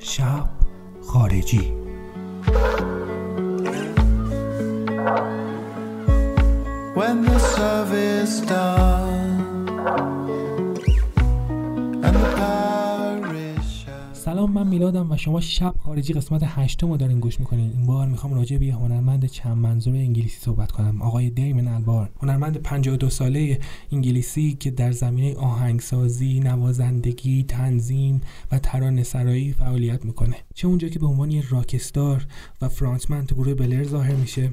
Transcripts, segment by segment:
شب خارجی when the service done سلام من میلادم و شما شب خارجی قسمت هشتم رو دارین گوش می‌کنین. این بار می‌خوام راجع به هنرمند چند منظور انگلیسی صحبت کنم. آقای دیمن البار هنرمند 52 ساله انگلیسی که در زمینه آهنگسازی نوازندگی تنظیم و ترانه سرایی فعالیت می‌کنه. چه اونجا که به عنوان راکستار و فرانسمن تو گروه بلر ظاهر میشه.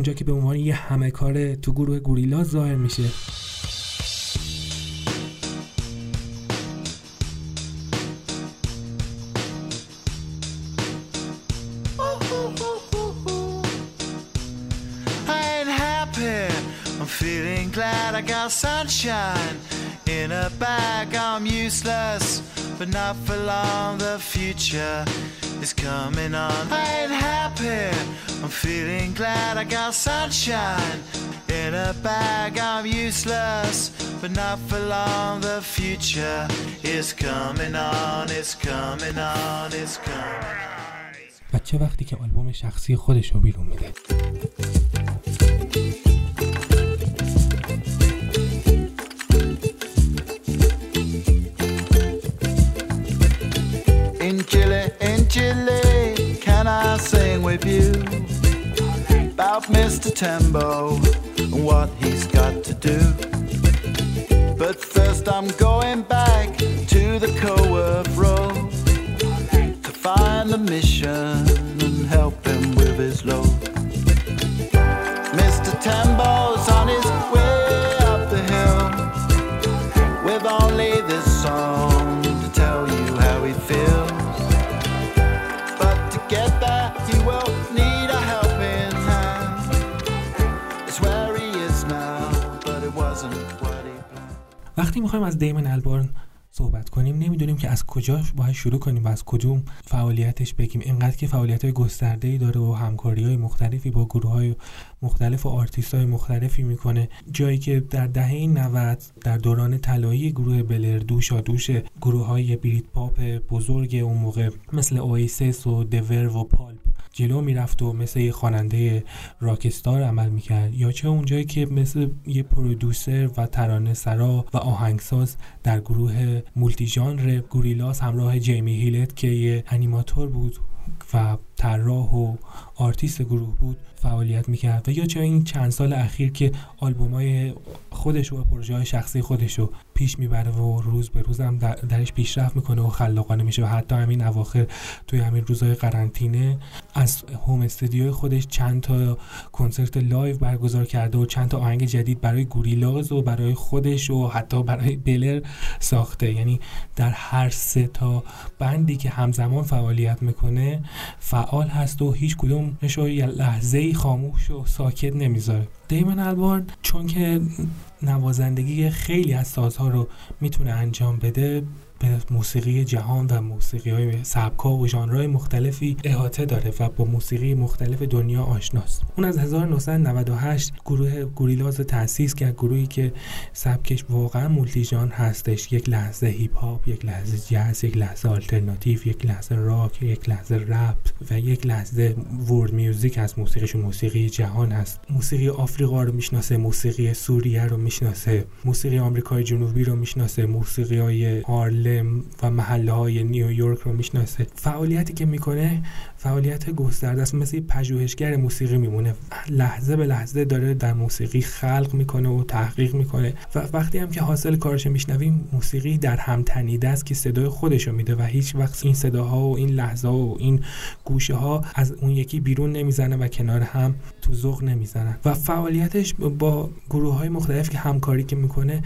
اونجا که به عنوان یه همه کاره تو گروه گوریلا ظاهر میشه glad I got sunshine in a bag. I'm useless, but not for long. The future is coming on. Feeling glad I got sunshine in a bag. I'm useless, but not for long. The future is coming on. It's coming on. It's coming on. و چه وقتی که آلبوم شخصی خودش رو بیرون میده In Chile, in Chile, Mr. Tembo and what he's got to do? But first, I'm going می‌خوایم از دیمن البارن صحبت کنیم. نمی‌دونیم که از کجا باید شروع کنیم و از کدوم فعالیتش بگیم. اینقدر که فعالیت های گسترده ای داره و همکاری های مختلفی با گروه های مختلف و آرتیست های مختلفی می‌کنه. جایی که در دهه 90 در دوران طلایی گروه بلر دوش به دوش گروه های بریت پاپ بزرگ اون موقع مثل اوئیسس و ورو و پالپ جلو می‌رفت و مثل یه خواننده rockstar عمل می‌کرد. یا چه اونجایی که مثل یه producer و ترانه سرا و آهنگساز در گروه multi ژانر گوریلاز همراه جیمی هیولت که یه انیماتور بود و طراح و آرتیست گروه بود فعالیت می‌کرد. و یا چه این چند سال اخیر که آلبوم های خودش و پروژه های شخصی خودش رو پیش می‌بره و روز به روز هم در- درش پیشرفت می‌کنه و خلاقانه میشه و حتی همین اواخر توی همین روزهای قرنطینه از home studio خودش چند تا کنسرت live برگزار کرده و چند تا آهنگ جدید برای گوریلاز و برای خودش و حتی برای بلر ساخته. یعنی در هر سه تا بندی که همزمان فعالیت می‌کنه فعال هست و هیچ کدومش رو یه لحظه خاموش و ساکت نمی‌ذاره. دیمن البارن چون که نوازندگی خیلی از سازها رو می‌تونه انجام بده به موسیقی جهان و موسیقی های سبکا و ژانرهای مختلفی احاطه داره و با موسیقی مختلف دنیا آشناست. اون از 1998 گروه گوریلاز تأسیس کرد گروهی که سبکش واقعا multi ژانر هستش. یک لحظه هیپ هاپ یک لحظه جاز یک لحظه آلترناتیو یک لحظه راک یک لحظه رپ و یک لحظه world music از موسیقیش. موسیقی جهان هست. موسیقی آفریقا رو می‌شناسه موسیقی سوریه رو می‌شناسه موسیقی آمریکای جنوبی رو می‌شناسه موسیقی های و محله های نیویورک رو می‌شناسه. فعالیتی که می‌کنه فعالیت گسترده است مثل پژوهشگر موسیقی میمونه. لحظه به لحظه داره در موسیقی خلق می‌کنه و تحقیق می‌کنه. و وقتی هم که حاصل کارش میشنویم موسیقی در هم تنیده است که صدای خودش رو میده و هیچ وقت این صداها و این لحظه و این گوشه ها از اون یکی بیرون نمی‌زنه و کنار هم تو ذوق نمی‌زنن. و فعالیتش با گروه های مختلف که همکاری که می‌کنه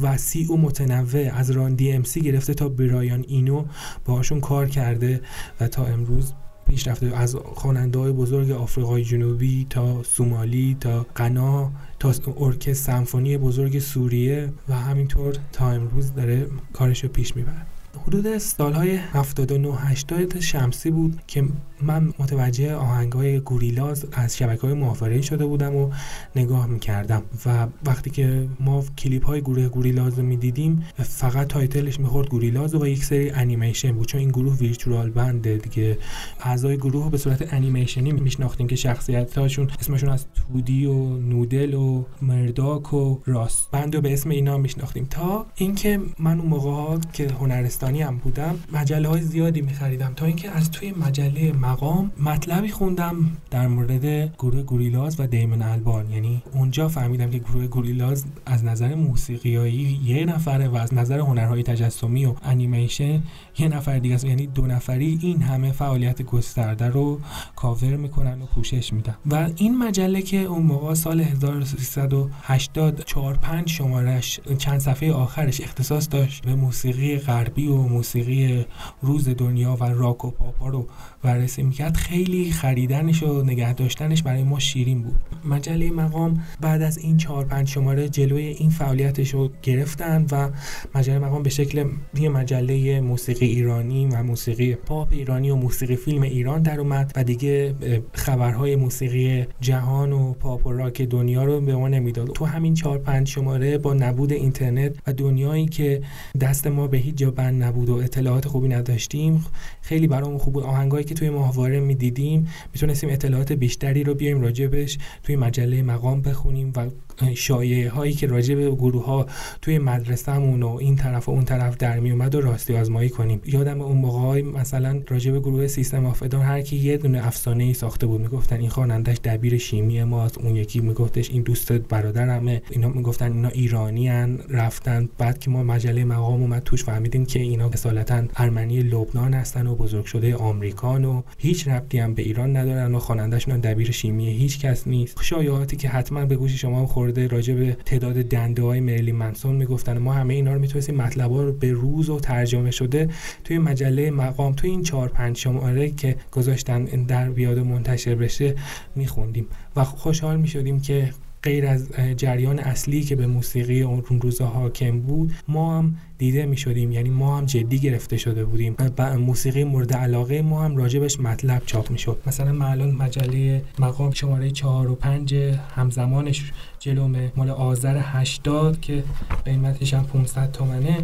وسیع و متنوع از راندی ام سی گرفته تا برایان اینو باهاشون کار کرده و تا امروز پیش رفته از خواننده های بزرگ آفریقای جنوبی تا سومالی تا غنا تا ارکستر سمفونی بزرگ سوریه و همینطور تا امروز داره کارش رو پیش می‌بره. حدود سالهای 79 80 شمسی بود که من متوجه آهنگ های گوریلاز از شبکه های ماهواره شده بودم و نگاه می‌کردم و وقتی که ما کلیپ های گروه گوریلاز رو می‌دیدیم فقط title ش می‌خورد گوریلاز و یک سری انیمیشن بود. چون این گروه virtual band ه دیگه. اعضای گروه به صورت انیمیشنی میشناختیم که شخصیت هاشون اسمشون از تودی و نودل و مرداک و راست بند رو به اسم اینا میشناختیم. تا اینکه من اون موقع که هنرستانی هم بودم مجله های زیادی میخریدم. تا اینکه از توی مجله مقام مطلبی خوندم در مورد گروه گوریلاز و دیمن البان. یعنی اونجا فهمیدم که گروه گوریلاز از نظر موسیقیایی یه نفره و از نظر هنرهای تجسمی و انیمیشن یه نفر دیگه است. یعنی دو نفری این همه فعالیت گسترده رو کاور می‌کنن و پوشش میدن. و این مجله که اون موقع سال 1380 4 5 شمارش چند صفحه آخرش اختصاص داشت به موسیقی غربی و موسیقی روز دنیا و راک و پاپا رو بررسی می‌کرد خیلی خریدنش و نگه داشتنش برای ما شیرین بود. مجله مقام بعد از این چهار پنج شماره جلوی این فعالیتش رو گرفتن و مجله مقام به شکل یه مجله موسیقی ایرانی و موسیقی پاپ ایرانی و موسیقی فیلم ایران در اومد و دیگه خبرهای موسیقی جهان و پاپ و راک دنیا رو به ما نمی‌داد. تو همین چهار پنج شماره با نبود اینترنت و دنیایی که دست ما به هیچ جا بند نبود و اطلاعات خوبی نداشتیم خیلی برامون خوب بود. آهنگایی که توی ماهواره می‌دیدیم. می‌تونستیم اطلاعات بیشتری رو بیایم راجبش توی مجله مقام بخونیم و شایعه هایی که راجع به گروه ها توی مدرسهمون و این طرف و اون طرف در می اومد و راستی آزمایی کنیم. یادم اون موقع مثلا راجع به گروه سیستم آفدان هر کی یه دونه افسانه ای ساخته بود می‌گفتن این خوانندش دبیر شیمی ماست اون یکی میگفتش این دوست برادرمه. اینا می‌گفتن اینا ایرانی هن رفتن. بعد که ما مجله مقام اومد توش فهمیدیم که اینا اصالتا ارمنی لبنان هستن و بزرگ شده آمریکان و هیچ ربطی هم به ایران ندارن و خوانندهشون دبیر شیمی هیچ کس نیست. شایعاتی که حتما به گوش شما خورده راجع به تعداد دنده های مرلی منسون می‌گفتن. ما همه اینا رو می‌تونستیم مطلب رو به روز و ترجمه شده توی مجله مقام توی این چهار پنج شماره که گذاشتن در بیاد منتشر بشه میخوندیم. و خوشحال می‌شدیم که غیر از جریان اصلی که به موسیقی اون روزها حاکم بود ما هم دیده می شدیم یعنی ما هم جدی گرفته شده بودیم. و موسیقی مورد علاقه ما هم راجبش مطلب چاپ می شد مثلا الان مجله مقام شماره 4 و 5 همزمانش جلومه مال آذر 80 که قیمتش هم 500 تومنه.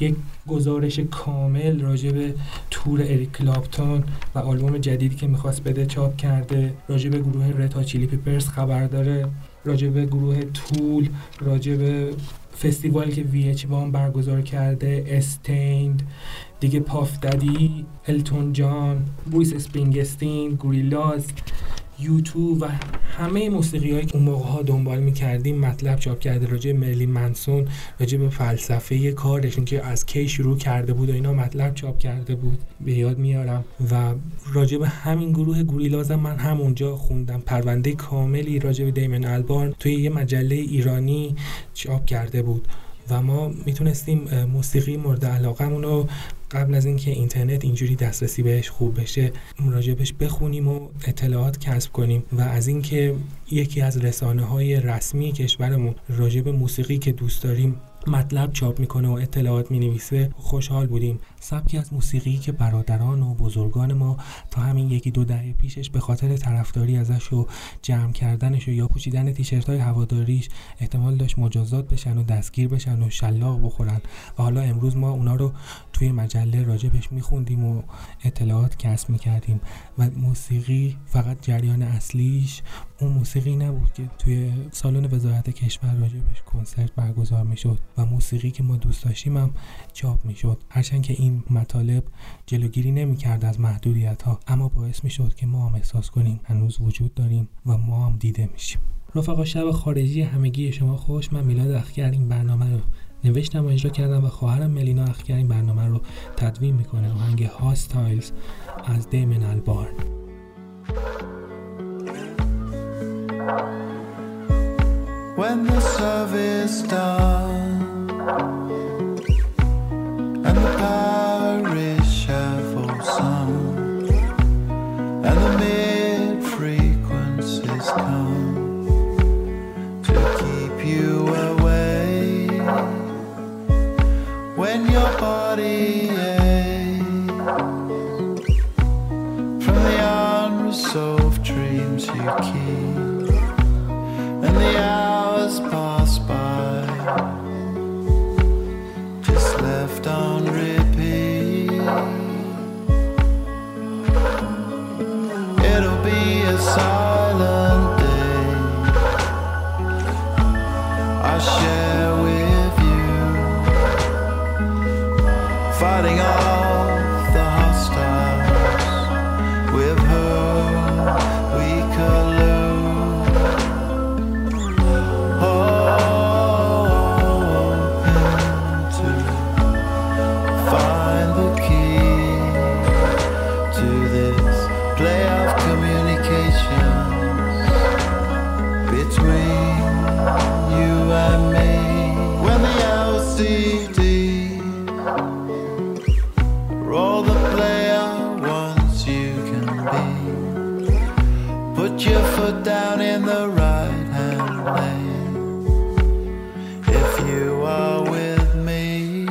یک گزارش کامل راجع به تور اریک کلاپتون و آلبوم جدیدی که می‌خواست بده چاپ کرده راجع به گروه Red Hot Chili Peppers خبر داره. راجع به گروه Tool راجع به فستیوالی که VH برگزار کرده Staind دیگه Puff Daddy التون جان بروس اسپرینگستین گوریلاز U2 و همه موسیقی هایی که اون موقع ها دنبال می‌کردیم مطلب چاپ کرده راجع مرلی منسون راجع به فلسفه کارش که از کی شروع کرده بود و اینا مطلب چاپ کرده بود. به یاد میارم. و راجع به همین گروه گوریلازم من همونجا خوندم. پرونده کاملی راجع به دیمن البارن توی یه مجله ایرانی چاپ کرده بود. و ما می‌تونستیم موسیقی مورد علاقمون رو قبل از اینکه اینترنت اینجوری دسترسی بهش خوب بشه راجبش بخونیم و اطلاعات کسب کنیم و از اینکه یکی از رسانه های رسمی کشورمون راجب موسیقی که دوست داریم مطلب چاپ می‌کنه و اطلاعات می‌نویسه خوشحال بودیم. سبکی از موسیقی که برادران و بزرگان ما تا همین یکی دو دهه پیشش به خاطر طرفداری ازش و جمع کردنش و یا پوشیدن تیشرت های هواداریش احتمال داشت مجازات بشن و دستگیر بشن و شلاق بخورن. و حالا امروز ما اونا رو توی مجله راجبش میخوندیم و اطلاعات کسب می‌کردیم. و موسیقی فقط جریان اصلیش اون موسیقی نبود که توی سالن وزارت کشور راجبش کنسرت برگزار می‌شد و موسیقی که ما دوست داشتیم هم چاپ می‌شد. هرچند که این مطالب جلوگیری نمی‌کرد از محدودیت ها اما باعث می‌شد که ما هم احساس کنیم هنوز وجود داریم و ما هم دیده میشیم. رفقا شب خارجی همگی شما خوش. من میلاد اخگر این برنامه رو نوشتم و اجرا کردم و خواهرم ملینا اخگر این برنامه رو تدوین می‌کنه. آهنگ هاستایلز از دیمن البارن when the service done Put your foot down in the right hand lane. If you are with me,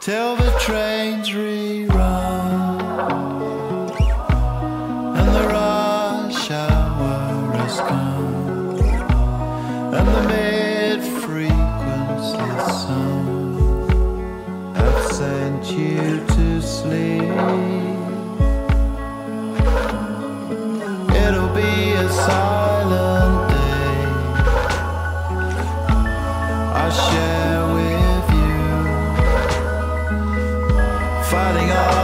till the fighting on.